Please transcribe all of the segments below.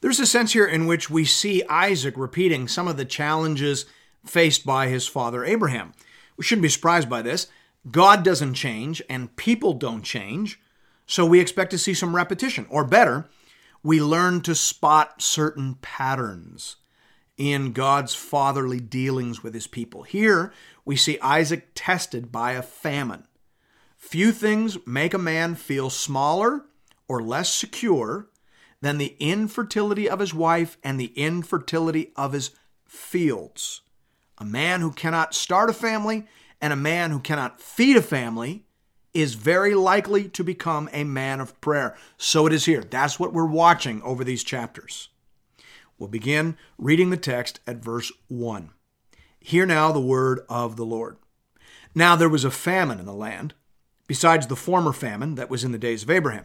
There's a sense here in which we see Isaac repeating some of the challenges faced by his father Abraham. We shouldn't be surprised by this. God doesn't change and people don't change, so we expect to see some repetition. Or better, we learn to spot certain patterns in God's fatherly dealings with his people. Here, we see Isaac tested by a famine. Few things make a man feel smaller or less secure than the infertility of his wife and the infertility of his fields. A man who cannot start a family and a man who cannot feed a family is very likely to become a man of prayer. So it is here. That's what we're watching over these chapters. We'll begin reading the text at verse 1. Hear now the word of the Lord. Now there was a famine in the land, besides the former famine that was in the days of Abraham.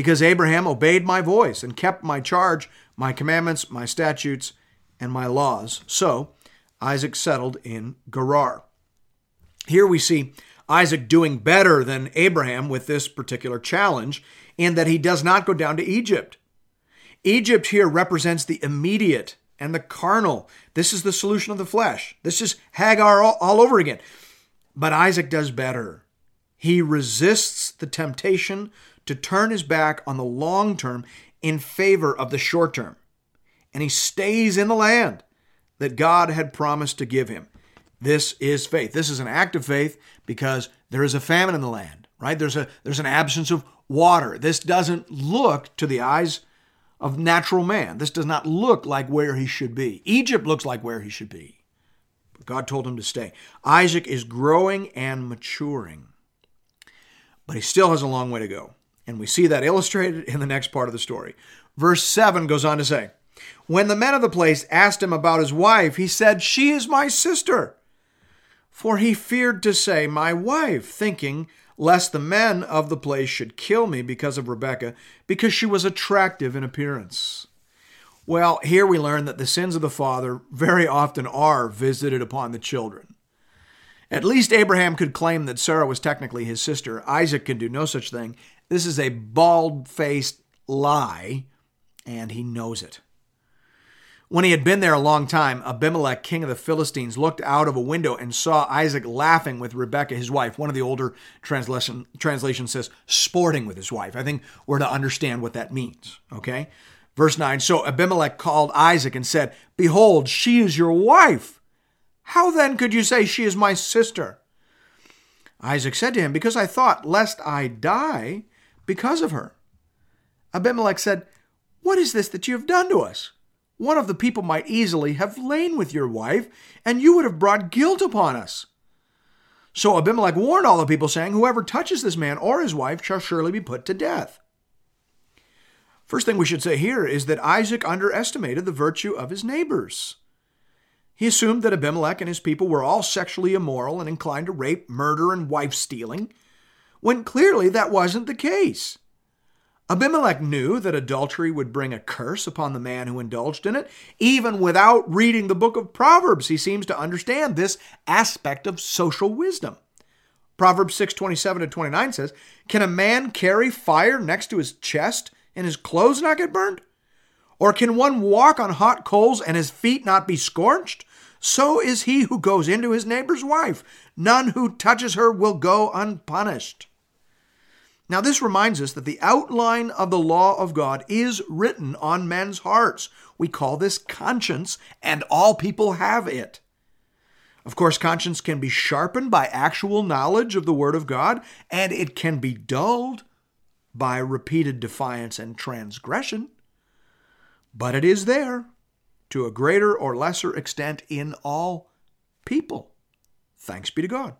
because Abraham obeyed my voice and kept my charge, my commandments, my statutes, and my laws. So Isaac settled in Gerar. Here we see Isaac doing better than Abraham with this particular challenge in that he does not go down to Egypt. Egypt here represents the immediate and the carnal. This is the solution of the flesh. This is Hagar all, all over again. But Isaac does better. He resists the temptation to turn his back on the long term in favor of the short term. And he stays in the land that God had promised to give him. This is faith. This is an act of faith because there is a famine in the land, right? There's a there's an absence of water. This doesn't look to the eyes of natural man. This does not look like where he should be. Egypt looks like where he should be. But God told him to stay. Isaac is growing and maturing. But he still has a long way to go. And we see that illustrated in the next part of the story. Verse 7 goes on to say, When the men of the place asked him about his wife, he said, She is my sister. For he feared to say, My wife, thinking, lest the men of the place should kill me because of Rebekah, because she was attractive in appearance. Well, here we learn that the sins of the father very often are visited upon the children. At least Abraham could claim that Sarah was technically his sister. Isaac can do no such thing, this is a bald faced lie, and he knows it. When he had been there a long time, Abimelech, king of the Philistines, looked out of a window and saw Isaac laughing with Rebekah, his wife. One of the older translation, translations says sporting with his wife. I think we're to understand what that means, okay? Verse 9 So Abimelech called Isaac and said, Behold, she is your wife. How then could you say she is my sister? Isaac said to him, Because I thought, lest I die, because of her. Abimelech said, What is this that you have done to us? One of the people might easily have lain with your wife, and you would have brought guilt upon us. So Abimelech warned all the people, saying, Whoever touches this man or his wife shall surely be put to death. First thing we should say here is that Isaac underestimated the virtue of his neighbors. He assumed that Abimelech and his people were all sexually immoral and inclined to rape, murder, and wife stealing when clearly that wasn't the case. Abimelech knew that adultery would bring a curse upon the man who indulged in it. Even without reading the book of Proverbs, he seems to understand this aspect of social wisdom. Proverbs 6:27 to 29 says, "Can a man carry fire next to his chest and his clothes not get burned? Or can one walk on hot coals and his feet not be scorched? So is he who goes into his neighbor's wife. None who touches her will go unpunished." Now, this reminds us that the outline of the law of God is written on men's hearts. We call this conscience, and all people have it. Of course, conscience can be sharpened by actual knowledge of the Word of God, and it can be dulled by repeated defiance and transgression. But it is there to a greater or lesser extent in all people. Thanks be to God.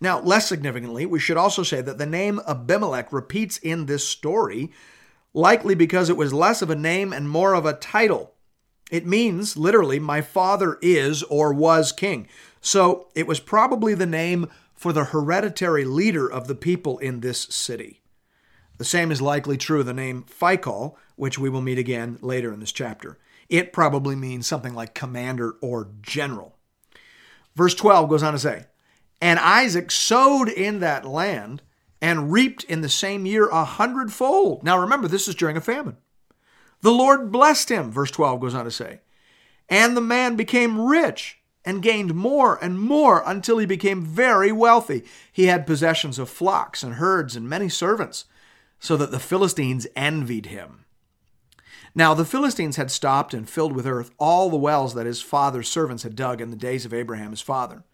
Now, less significantly, we should also say that the name Abimelech repeats in this story, likely because it was less of a name and more of a title. It means, literally, my father is or was king. So it was probably the name for the hereditary leader of the people in this city. The same is likely true of the name Phicol, which we will meet again later in this chapter. It probably means something like commander or general. Verse 12 goes on to say, And Isaac sowed in that land and reaped in the same year a hundredfold. Now remember, this is during a famine. The Lord blessed him, verse 12 goes on to say. And the man became rich and gained more and more until he became very wealthy. He had possessions of flocks and herds and many servants, so that the Philistines envied him. Now the Philistines had stopped and filled with earth all the wells that his father's servants had dug in the days of Abraham his father.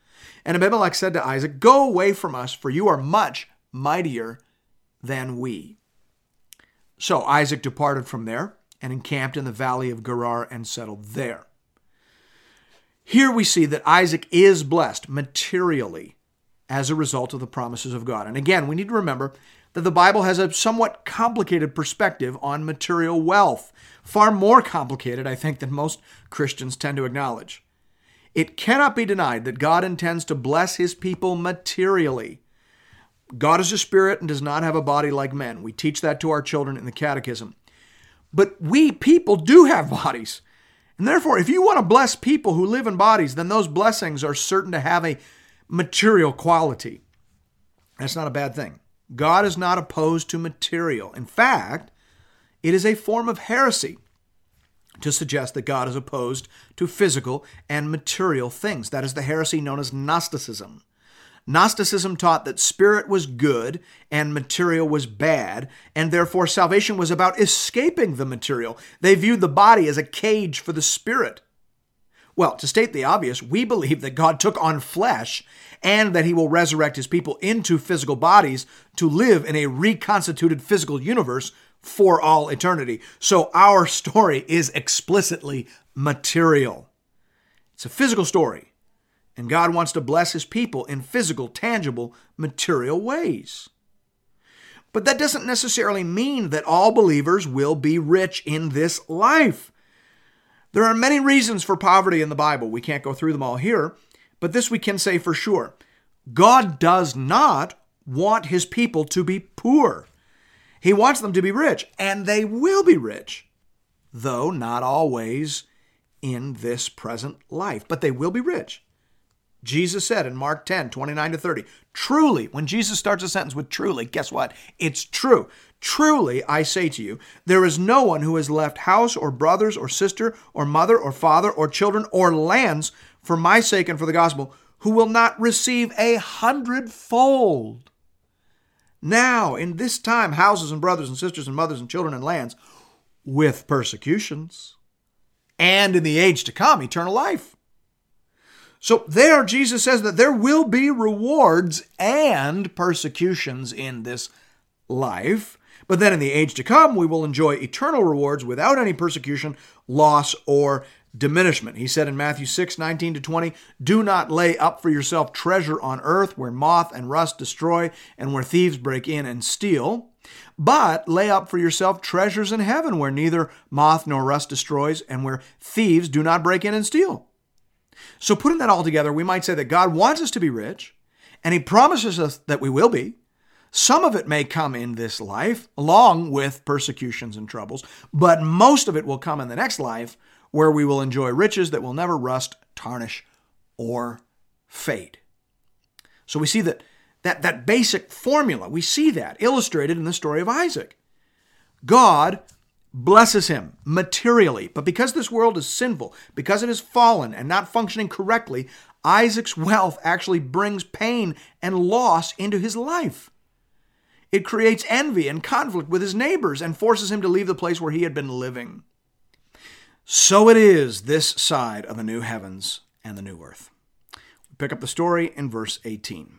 And Abimelech said to Isaac, Go away from us, for you are much mightier than we. So Isaac departed from there and encamped in the valley of Gerar and settled there. Here we see that Isaac is blessed materially as a result of the promises of God. And again, we need to remember that the Bible has a somewhat complicated perspective on material wealth, far more complicated, I think, than most Christians tend to acknowledge. It cannot be denied that God intends to bless his people materially. God is a spirit and does not have a body like men. We teach that to our children in the catechism. But we people do have bodies. And therefore, if you want to bless people who live in bodies, then those blessings are certain to have a material quality. That's not a bad thing. God is not opposed to material. In fact, it is a form of heresy to suggest that God is opposed to physical and material things. That is the heresy known as Gnosticism. Gnosticism taught that spirit was good and material was bad, and therefore salvation was about escaping the material. They viewed the body as a cage for the spirit. Well, to state the obvious, we believe that God took on flesh and that he will resurrect his people into physical bodies to live in a reconstituted physical universe for all eternity. So our story is explicitly material. It's a physical story, and God wants to bless his people in physical, tangible, material ways. But that doesn't necessarily mean that all believers will be rich in this life. There are many reasons for poverty in the Bible. We can't go through them all here, but this we can say for sure. God does not want his people to be poor. He wants them to be rich, and they will be rich, though not always in this present life, but they will be rich. Jesus said in Mark 10, 29 to 30, truly, when Jesus starts a sentence with truly, guess what? It's true. Truly, I say to you, there is no one who has left house or brothers or sister or mother or father or children or lands for my sake and for the gospel who will not receive a hundredfold. Now, in this time, houses and brothers and sisters and mothers and children and lands with persecutions, and in the age to come, eternal life. So, there, Jesus says that there will be rewards and persecutions in this life. But then in the age to come, we will enjoy eternal rewards without any persecution, loss, or diminishment. He said in Matthew 6, 19 to 20, Do not lay up for yourself treasure on earth where moth and rust destroy and where thieves break in and steal. But lay up for yourself treasures in heaven where neither moth nor rust destroys and where thieves do not break in and steal. So, putting that all together, we might say that God wants us to be rich, and He promises us that we will be. Some of it may come in this life, along with persecutions and troubles, but most of it will come in the next life where we will enjoy riches that will never rust, tarnish, or fade. So we see that that, that basic formula, we see that illustrated in the story of Isaac. God blesses him materially, but because this world is sinful, because it is fallen and not functioning correctly, Isaac's wealth actually brings pain and loss into his life. It creates envy and conflict with his neighbors and forces him to leave the place where he had been living. So it is this side of the new heavens and the new earth. We pick up the story in verse 18.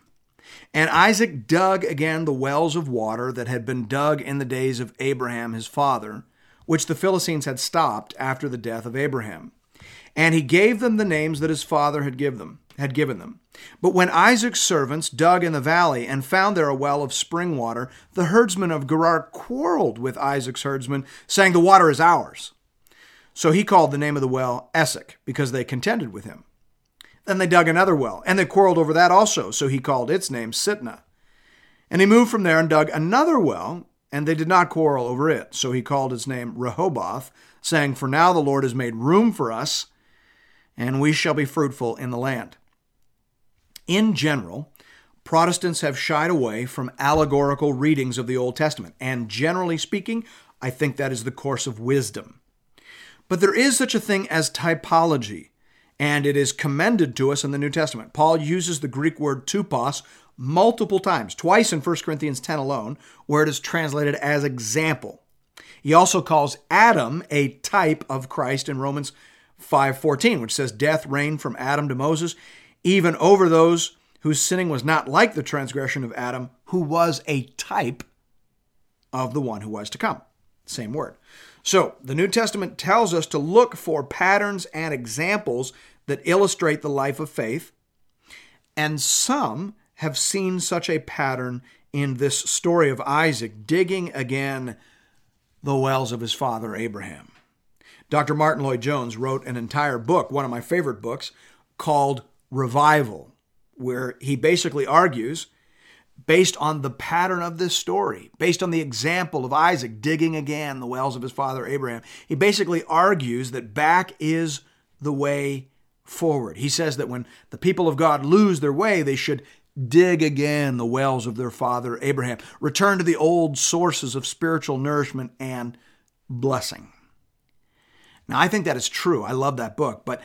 And Isaac dug again the wells of water that had been dug in the days of Abraham his father, which the Philistines had stopped after the death of Abraham. And he gave them the names that his father had given them had given them. But when Isaac's servants dug in the valley and found there a well of spring water, the herdsmen of Gerar quarreled with Isaac's herdsmen, saying, The water is ours. So he called the name of the well Esek, because they contended with him. Then they dug another well, and they quarreled over that also, so he called its name Sitnah. And he moved from there and dug another well, and they did not quarrel over it, so he called its name Rehoboth, saying, For now the Lord has made room for us, and we shall be fruitful in the land. In general, Protestants have shied away from allegorical readings of the Old Testament, and generally speaking, I think that is the course of wisdom. But there is such a thing as typology, and it is commended to us in the New Testament. Paul uses the Greek word tupos multiple times, twice in 1 Corinthians 10 alone, where it is translated as example. He also calls Adam a type of Christ in Romans 5:14, which says death reigned from Adam to Moses, even over those whose sinning was not like the transgression of Adam, who was a type of the one who was to come. Same word. So, the New Testament tells us to look for patterns and examples that illustrate the life of faith, and some have seen such a pattern in this story of Isaac digging again the wells of his father Abraham. Dr. Martyn Lloyd-Jones wrote an entire book, one of my favorite books, called Revival, where he basically argues, based on the pattern of this story, based on the example of Isaac digging again the wells of his father Abraham, he basically argues that back is the way forward. He says that when the people of God lose their way, they should dig again the wells of their father Abraham, return to the old sources of spiritual nourishment and blessing. Now, I think that is true. I love that book, but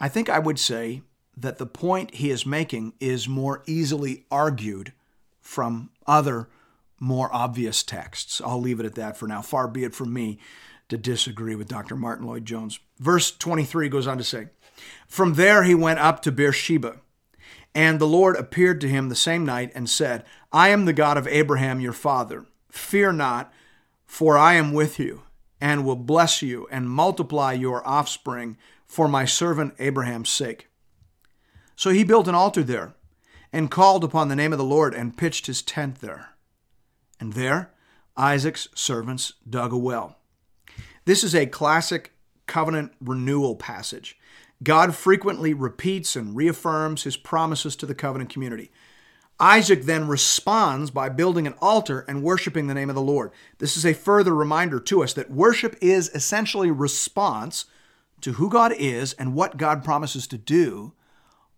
I think I would say that the point he is making is more easily argued from other more obvious texts. I'll leave it at that for now. Far be it from me to disagree with Dr. Martyn Lloyd-Jones. Verse 23 goes on to say, From there he went up to Beersheba, and the Lord appeared to him the same night and said, I am the God of Abraham your father. Fear not, for I am with you, and will bless you and multiply your offspring for my servant Abraham's sake. So he built an altar there and called upon the name of the Lord and pitched his tent there. And there Isaac's servants dug a well. This is a classic covenant renewal passage. God frequently repeats and reaffirms his promises to the covenant community. Isaac then responds by building an altar and worshiping the name of the Lord. This is a further reminder to us that worship is essentially response to who God is and what God promises to do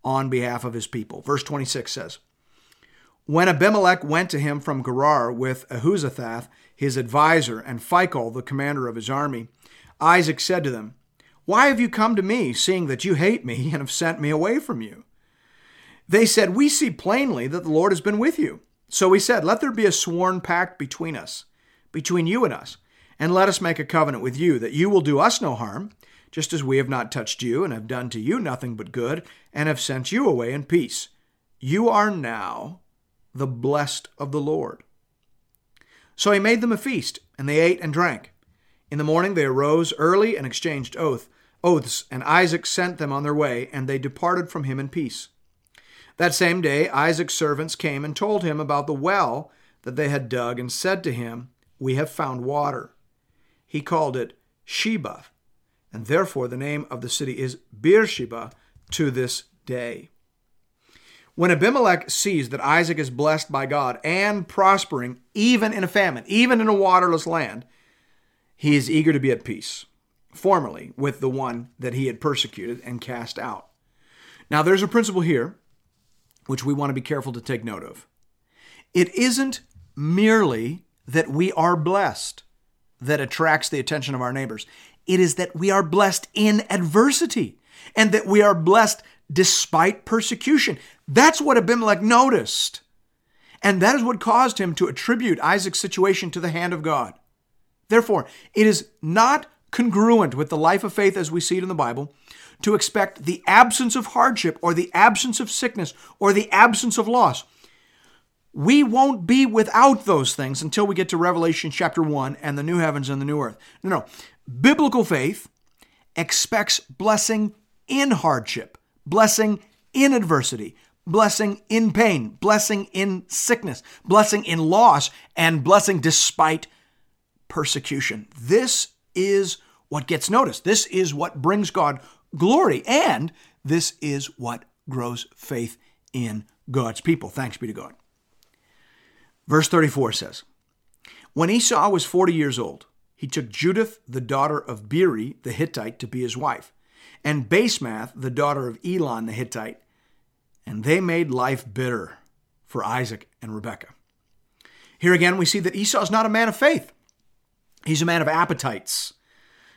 on behalf of his people. Verse 26 says, When Abimelech went to him from Gerar with Ahuzathath, his advisor, and Phicol, the commander of his army, Isaac said to them, Why have you come to me, seeing that you hate me and have sent me away from you? They said, We see plainly that the Lord has been with you. So he said, Let there be a sworn pact between us, between you and us, and let us make a covenant with you, that you will do us no harm, just as we have not touched you and have done to you nothing but good, and have sent you away in peace. You are now the blessed of the Lord. So he made them a feast, and they ate and drank. In the morning they arose early and exchanged oath, oaths, and Isaac sent them on their way, and they departed from him in peace. That same day Isaac's servants came and told him about the well that they had dug, and said to him, We have found water. He called it Shibah, and therefore the name of the city is Beersheba to this day. When Abimelech sees that Isaac is blessed by God and prospering, even in a famine, even in a waterless land, he is eager to be at peace, formerly with the one that he had persecuted and cast out. Now, there's a principle here which we want to be careful to take note of. It isn't merely that we are blessed that attracts the attention of our neighbors. It is that we are blessed in adversity and that we are blessed despite persecution. That's what Abimelech noticed. And that is what caused him to attribute Isaac's situation to the hand of God. Therefore, it is not congruent with the life of faith as we see it in the Bible to expect the absence of hardship or the absence of sickness or the absence of loss. We won't be without those things until we get to Revelation chapter 1 and the new heavens and the new earth. No, no. Biblical faith expects blessing in hardship, blessing in adversity, blessing in pain, blessing in sickness, blessing in loss, and blessing despite persecution. This is what gets noticed. This is what brings God glory. And this is what grows faith in God's people. Thanks be to God. Verse 34 says When Esau was 40 years old, he took Judith, the daughter of Beeri the Hittite, to be his wife, and Basemath, the daughter of Elon the Hittite, and they made life bitter for Isaac and Rebekah. Here again, we see that Esau is not a man of faith. He's a man of appetites.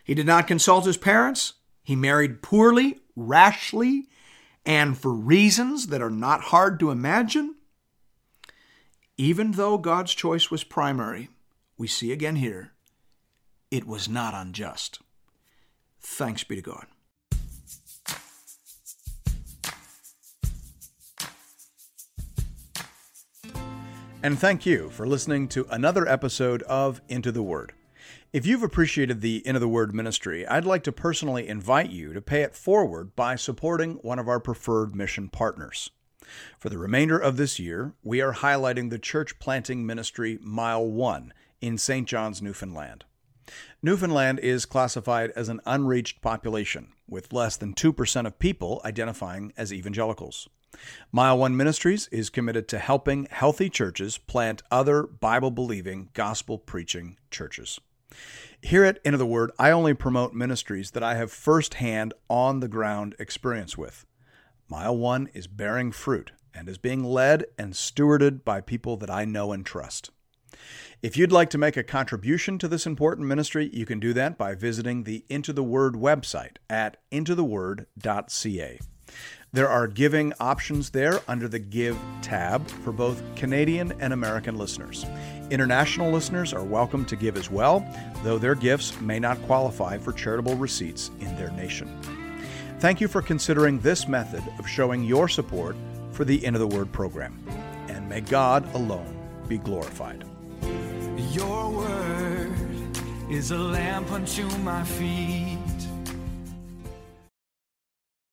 He did not consult his parents. He married poorly, rashly, and for reasons that are not hard to imagine. Even though God's choice was primary, we see again here, it was not unjust. Thanks be to God. And thank you for listening to another episode of Into the Word. If you've appreciated the Into the Word ministry, I'd like to personally invite you to pay it forward by supporting one of our preferred mission partners. For the remainder of this year, we are highlighting the church planting ministry Mile 1 in St. John's, Newfoundland. Newfoundland is classified as an unreached population, with less than 2% of people identifying as evangelicals. Mile One Ministries is committed to helping healthy churches plant other Bible believing, gospel preaching churches. Here at Into the Word, I only promote ministries that I have firsthand, on the ground experience with. Mile One is bearing fruit and is being led and stewarded by people that I know and trust. If you'd like to make a contribution to this important ministry, you can do that by visiting the Into the Word website at intotheword.ca. There are giving options there under the Give tab for both Canadian and American listeners. International listeners are welcome to give as well, though their gifts may not qualify for charitable receipts in their nation. Thank you for considering this method of showing your support for the Into the Word program. And may God alone be glorified. Your word is a lamp unto my feet